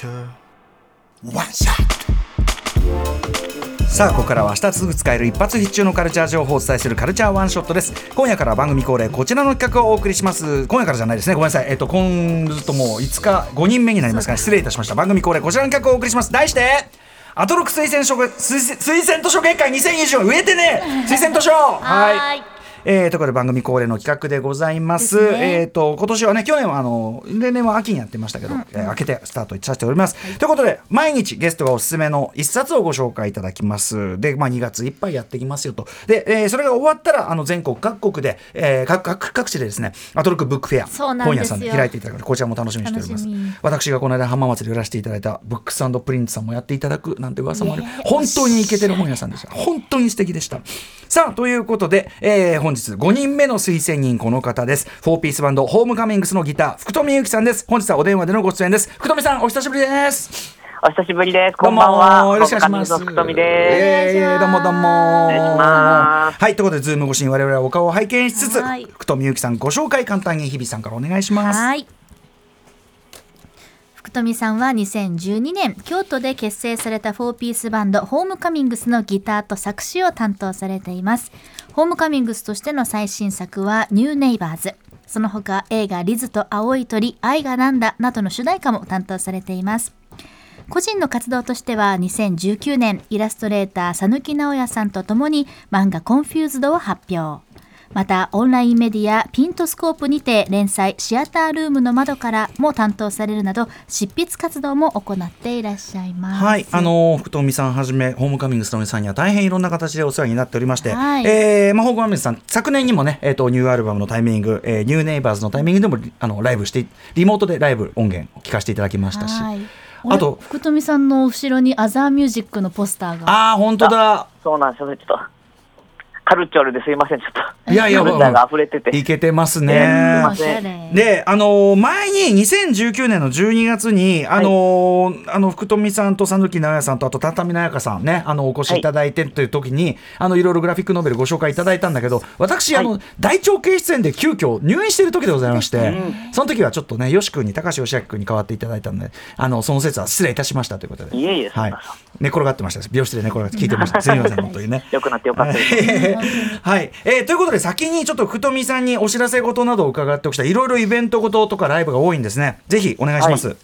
culture one shot. さあここからは明日すぐ使える一発必中のカルチャー情報をお伝えするカルチャーワンショットです。今夜から番組恒例こちらの企画をお送りします。今夜からじゃないですね。ごめんなさい。えっと今ずっともう5日5人目になりますから失礼いたしました。番組恒例こちらの企画をお送りします。題してアトロク推薦書推推薦図書月間2024植えてね推薦図書。はいえー、とことで番組恒例の企画でございます。すね、えっ、ー、と今年はね去年はあの例年は秋にやってましたけど、うん、えー、明けてスタートさせております。はい、ということで毎日ゲストがおすすめの一冊をご紹介いただきます。でまあ2月いっぱいやってきますよと。で、えー、それが終わったらあの全国各国で、えー、各各各地でですねアトロクブックフェア本屋さんで開いていただくこちらも楽しみにしております。私がこの間浜松で売らせていただいたブックスプリンツさんもやっていただくなんて噂もある。本当にイケてる本屋さんでした。本当に素敵でした。さあということで、えー、本日5人目の推薦人この方です4ピースバンドホームカミングスのギター福富優樹さんです本日はお電話でのご出演です福富さんお久しぶりですお久しぶりです。こんばんは。よろしくお願いします。福富です。えー、どうもどうも。はい、ということで、ズーム越しに我々はお顔を拝見しつつ、福富優樹さんご紹介簡単に日比さんからお願いします。はい。福富さんは2012年京都で結成された4ピースバンドホームカミングスのギターと作詞を担当されています。ホームカミングスとしての最新作は New Neighbors その他映画リズと青い鳥愛がなんだなどの主題歌も担当されています。個人の活動としては2019年イラストレーターサヌキナオヤさんと共に漫画 CONFUSED を発表。またオンラインメディアピントスコープにて連載シアタールームの窓からも担当されるなど執筆活動も行っていらっしゃいます。はいあの福富さんはじめホームカミングスの皆さんには大変いろんな形でお世話になっておりまして、はい、えー、まあ、ホームカミングスさん昨年にもね、えーと、ニューアルバムのタイミング、えー、ニューネイバーズのタイミングでもあのライブしてリモートでライブ音源を聞かせていただきましたし、はい。あと福富さんの後ろにアザーミュージックのポスターが。ああ本当だ。そうなんですよちょっとカルチュアルですいません、ちょっと。いやいや、が溢れてて。いけてますね。で、あの前に2019年の12月に、あの、はい、あの福富さんと讃岐直也さんとあと畳直也さんね、あのお越しいただいてという時に、はい、あのいろいろグラフィックノベルご紹介いただいたんだけど、私、はい、あの大腸経出演で急遽入院している時でございまして、うん、その時はちょっとね、よし君に高橋義明君に代わっていただいたんで、あのその説は失礼いたしましたということで。いえいえ、はい、寝転がってました。病室で寝転がって聞いてました。すみません、本当にね。よくなってよかったです。はい、えー、ということで先にちょっと福富さんにお知らせ事などを伺っておきたい。いろいろイベント事とかライブが多いんですね。ぜひお願いします、はい。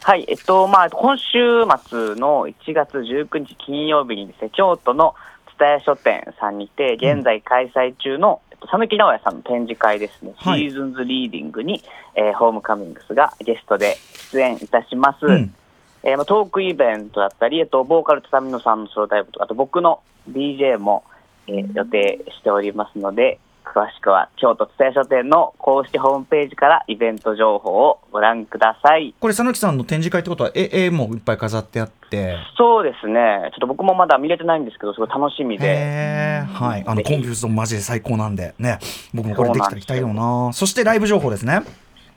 はい、えっと、まあ、今週末の1月19日金曜日にですね、京都の蔦屋書店さんにて、現在開催中の、うん、えっと、讃岐直也さんの展示会ですね、はい、シーズンズリーディングに、えー、ホームカミングスがゲストで出演いたします。うん、えー、トークイベントだったり、えっと、ボーカル畳野さんのソロタイプとか、あと僕の DJ も、えー、予定しておりますので、詳しくは京都蔦屋書店の公式ホームページからイベント情報をご覧ください。これ、佐木さんの展示会ってことは、絵絵もいっぱい飾ってあって。そうですね、ちょっと僕もまだ見れてないんですけど、すごい楽しみで、はい、あのコンフューズド、マジで最高なんで、ね、僕もこれできたら行きたいよな、そしてライブ情報ですね。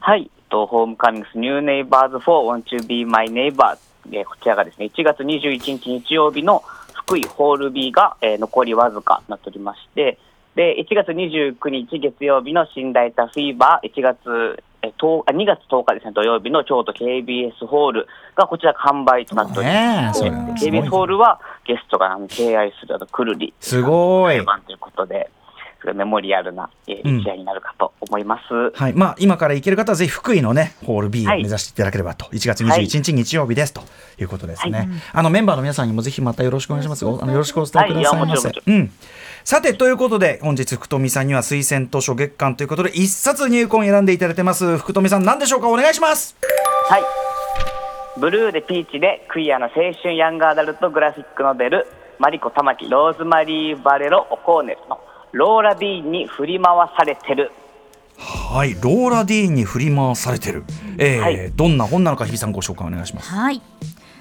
はい、とホームカミングスニューネイバーズ4 Want to be my neighbor こちらがですね1月21日日曜日の福井ホール B が、えー、残りわずかなっておりまして、で、1月29日月曜日の新大田フィーバー、1月、え10あ2月10日ですね、土曜日の京都 KBS ホールがこちら完売となっております。ね、KBS ホールはゲストが敬愛するくるり。すごい。ということで、メモリアルな、えー、試合になるかと思います、うん、はい。まあ、今から行ける方はぜひ福井の、ね、ホール B を目指していただければと、はい、1月21日日曜日ですということですね、はい、あのメンバーの皆さんにもぜひまたよろしくお願いします、あのよろしくお伝えくださいませ。うん。さて、ということで、本日、福富さんには推薦図書月間ということで、一冊入魂選んでいただいてます。福富さん、何でしょうか？お願いします。はい。ブルーでピーチでクイアな青春ヤングアダルトグラフィックノベル、マリコ玉木ローズマリー・バレロ・オコーネルのローラ・ディーンに振り回されてる。はい、ローラ・ディーンに振り回されてる。えー、はい、どんな本なのか、日比さんご紹介お願いします。はい。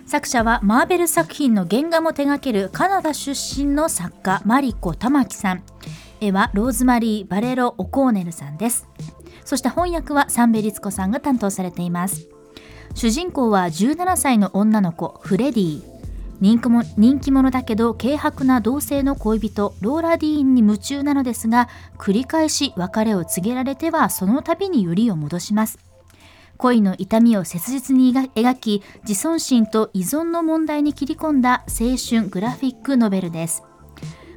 作者はマーベル作品の原画も手掛けるカナダ出身の作家マリコ玉木さん絵はローズマリー・バレロ・オコーネルさんですそして翻訳はサンベリツコさんが担当されています主人公は17歳の女の子フレディ人気も人気者だけど軽薄な同性の恋人ローラ・ディーンに夢中なのですが繰り返し別れを告げられてはその度によりを戻します。恋の痛みを切実に描き自尊心と依存の問題に切り込んだ青春グラフィックノベルです。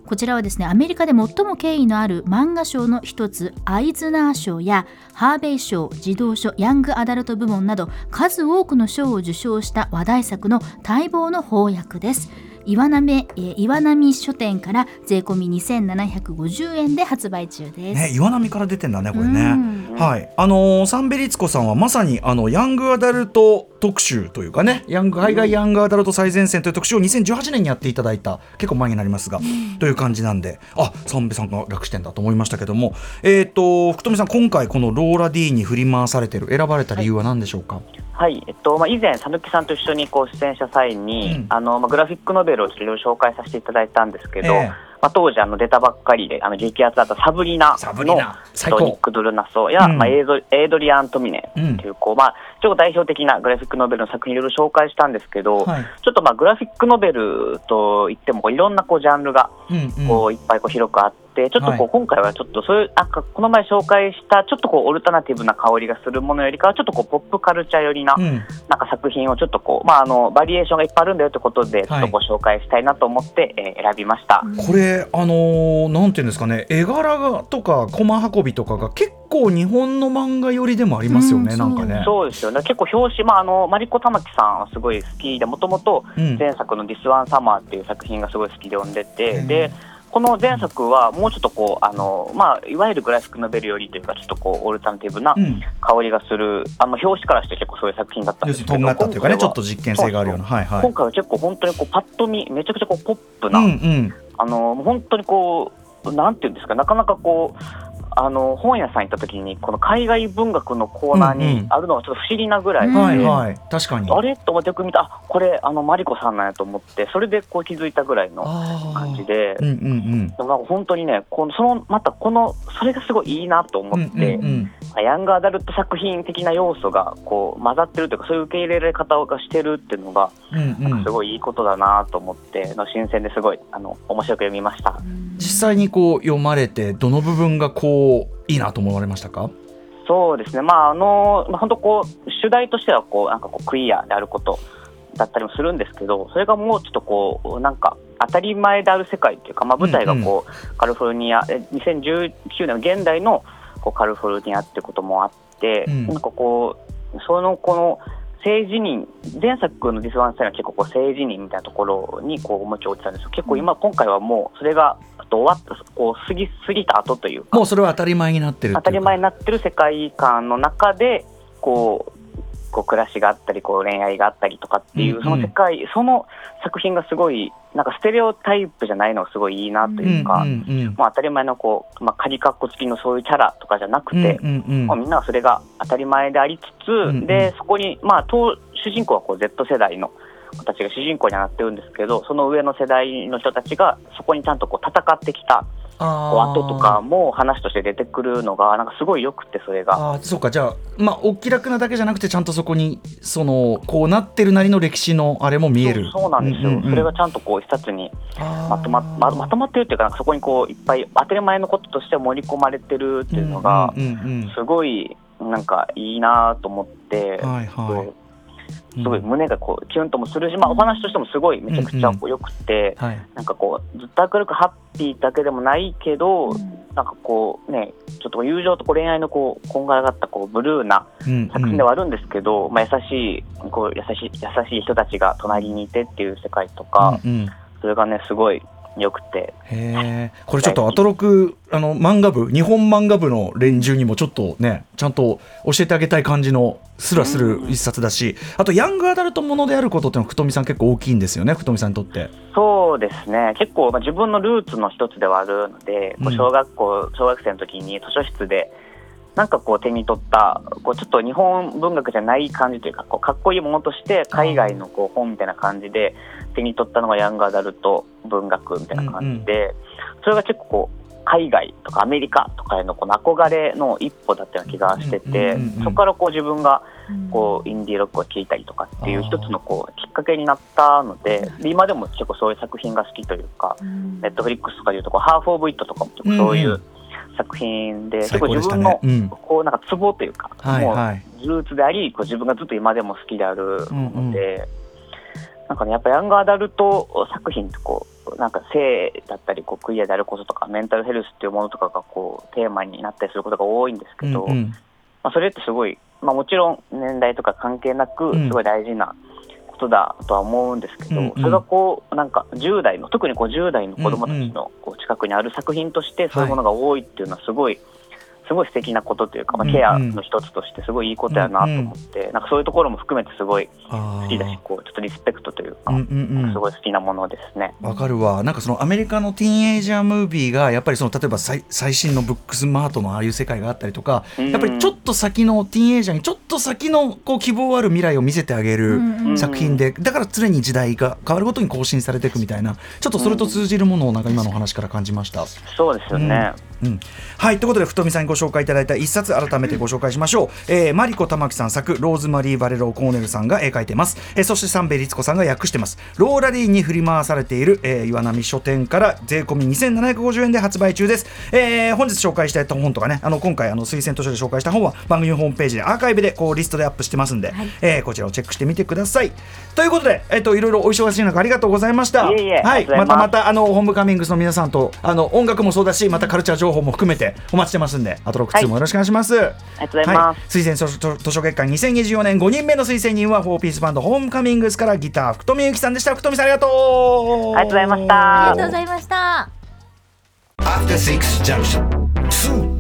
こちらはですねアメリカで最も権威のある漫画賞の一つアイズナー賞やハーベイ賞児童書ヤングアダルト部門など数多くの賞を受賞した話題作の待望の翻訳です岩波、えー、岩波書店から税込み2750円で発売中です。ね、岩波から出てんだねこれね。はい、あのー、サンベリツコさんはまさにあのヤングアダルト特集というかね、ヤング海外ヤングアダルト最前線という特集を2018年にやっていただいた結構前になりますが、という感じなんで、あ、サンベさんが楽してんだと思いましたけども、えっ、ー、と福富さん今回このローラ D に振り回されてる選ばれた理由は何でしょうか？はい。はい、えっとまあ、以前、さぬきさんと一緒にこう出演した際に、うん、あのまあ、グラフィックノベルをいろいろ紹介させていただいたんですけど、えー、まあ、当時あの出たばっかりであの激アツだったサブリナのニック・ドルナソや、うん、まあ、エイドエイドリアン・トミネというこう、まあ、超代表的なグラフィックノベルの作品いろいろ紹介したんですけど、はい、ちょっとまあグラフィックノベルといってもこういろんなこうジャンルがこういっぱいこう広くあって。ちょっとこう今回はちょっとそういうなんかこの前紹介したちょっとこうオルタナティブな香りがするものよりかはちょっとこうポップカルチャー寄りななんか作品をちょっとこうまああのバリエーションがいっぱいあるんだよということでちょっとご紹介したいなと思って、え選びました。これあのー、なんていうんですかね絵柄がとかコマ運びとかが結構日本の漫画寄りでもありますよね、うん、なんかね。そうですよね。結構表紙、まあ、あの、マリコ玉木さんはすごい好きで、もともと前作のディスワンサマーっていう作品がすごい好きで読んでて、で、この前作はもうちょっとこうあの、まあ、いわゆるグラフィックノベルよりというかちょっとこうオルタナティブな香りがする、うん、あの表紙からして結構そういう作品だったんですけどとんがったというかねちょっと実験性があるようなはいはい、今回は結構本当にこうパッと見めちゃくちゃこうポップな、うんうん、あの本当にこうなんていうんですかなかなかこうあの本屋さん行った時にこの海外文学のコーナーにあるのはちょっと不思議なぐらいで、うんうんはいはい、確かに。あれ？と思ってよく見た。あこれあのマリコさんなんやと思ってそれでこう気づいたぐらいの感じで、うんうんうん、なんか本当にねこのそのまたこのそれがすごいいいなと思って、うんうんうん、ヤングアダルト作品的な要素がこう混ざってるというかそういう受け入れられ方がしてるっていうのが、うんうん、すごいいいことだなと思っての新鮮ですごいあの面白く読みました。実際にこう読まれてどの部分がこういいなと思われましたか？そうですね、まああのまあ、本当こう、主題としてはこうなんかこうクイアであることだったりもするんですけど、それがもうちょっとこう、なんか当たり前である世界というか、まあ、舞台がこう、うんうん、カリフォルニア、2019年の現代のこうカリフォルニアってこともあって、うん、なんかこう、そのこの政治人、前作のディスワンスタイルは結構こう政治人みたいなところにこう重きを置いてたんですけど、結構今、今回はもうそれがと終わったこう過ぎ過ぎた後というか。もうそれは当たり前になってる当たり前になってる世界観の中でこうこう暮らしがあったりこう恋愛があったりとかっていう、その世界、その作品がすごいなんかステレオタイプじゃないのがすごいいいなというか、まあ、当たり前のこう、まあ、仮かっこ付きのそういうキャラとかじゃなくて、まあ、みんなはそれが当たり前でありつつ、でそこに、まあ、主人公はこう Z 世代の子たちが主人公にはなってるんですけどその上の世代の人たちがそこにちゃんとこう戦ってきた後とかも話として出てくるのがなんかすごいよくてそれが。あそうか。じゃあまあお気楽なだけじゃなくてちゃんとそこにそのこうなってるなりの歴史のあれも見える。そうなんですよ、うんうんうん、それがちゃんとこう一冊にまとまままとまってるっていうかそこにこういっぱい当たり前のこととして盛り込まれてるっていうのがすごいなんかいいなと思って、はいはいすごい胸がこうキュンともするし、まあ、お話としてもすごいめちゃくちゃよくて、うん。うんはい、なんかこうずっと明るくハッピーだけでもないけど、うん、なんかこうねちょっと友情とこう恋愛のこうこんがらがったこうブルーな作品ではあるんですけど、うんうん、まあ、優しいこう優しい優しい人たちが隣にいてっていう世界とか、うんうん、それがねすごいよくて。へこれちょっとアトロクあの漫画部日本漫画部の連中にもちょっとねちゃんと教えてあげたい感じのすらする一冊だし、あとヤングアダルトものであることってのは福富さん結構大きいんですよね福富さんにとって。そうですね。結構、まあ、自分のルーツの一つではあるので、うん、小学校小学生の時に図書室でなんかこう手に取ったこうちょっと日本文学じゃない感じというかこうかっこいいものとして海外のこう本みたいな感じで手に取ったのがヤングアダルト文学みたいな感じで、うんうん、それが結構こう海外とかアメリカとかへのこの憧れの一歩だったような気がしてて、そこからこう自分がこうインディーロックを聴いたりとかっていう一つのこうきっかけになったのでで今でも結構そういう作品が好きというか、ネットフリックスとかでいうとこうハーフ・オブ・イットとかもそういう作品で、最高でしたね。自分の、うん。こうなんかツボというか、もうルーツであり、こう自分がずっと今でも好きであるうんうん。ので、なんかね、やっぱヤングアダルト作品ってこう、なんか性だったり、こうクイアであることとか、メンタルヘルスっていうものとかがこうテーマになったりすることが多いんですけど、うんうん。まあ、それってすごい、まあ、もちろん年代とか関係なくうん。すごい大事なことだとは思うんですけど、うんうん。それがこうなんか10代の特にこう10代の子どもたちのこう近くにある作品としてそういうものが多いっていうのはすごい、すごい素敵なことというか、まあ、ケアの一つとしてすごいいいことやなと思って、なんかそういうところも含めてすごいあ好きだしーこうちょっとリスペクトというか、うんうんうん。すごい好きなものですね。わかるわ。なんかそのアメリカのティーンエイジャームービーがやっぱりその例えば最最新のブックスマートのああいう世界があったりとかうん。やっぱりちょっと先のティーンエイジャーにちょっと先のこう希望ある未来を見せてあげるうんうん。作品でだから常に時代が変わるごとに更新されていくみたいなちょっとそれと通じるものをなんか今のお話から感じました。そうですよね。うん、はいということで太見さんにご紹介いただいた一冊改めてご紹介しましょう、えーマリコ玉木さん作ローズマリー・バレロー・コーネルさんが絵描いてます、えーそして三瓶律子さんが訳してます。ローラリーに振り回されている、えー岩波書店から税込み2750円で発売中です、えー本日紹介したい本とかねあの今回あの推薦図書で紹介した本は番組ホームページでアーカイブでこうリストでアップしてますんで、はい。えーこちらをチェックしてみてください。ということで、えっといろいろお忙しい中ありがとうございました。はい。またまたあのホームカミングスの皆さんとあの音楽もそうだしまたカルチャー情報も含めてお待ちしてますんであと6通もよろしくお願いします、ありがとうございます。推薦図書図書月間2024年5人目の推薦人は4ピースバンドホームカミングスからギター福富由紀さんでした福富さんありがとうありがとうございましたありがとうございました。After Six Junction. 2.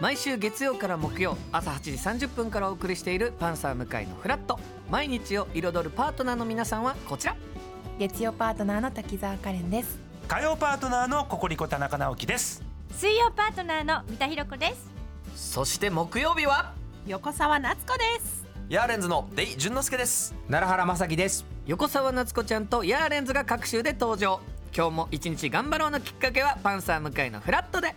毎週月曜から木曜朝8時30分からお送りしている「パンサー向井のフラット」毎日を彩るパートナーの皆さんはこちら月曜パートナーの滝沢カレンです火曜パートナーのココリコ田中直樹です。水曜パートナーの三田寛子です。そして木曜日は？横澤夏子です。ヤーレンズのデイ淳之介です。奈良原まさきです。横澤夏子ちゃんとヤーレンズが各週で登場。今日も一日頑張ろうのきっかけは「パンサー向井のフラット」で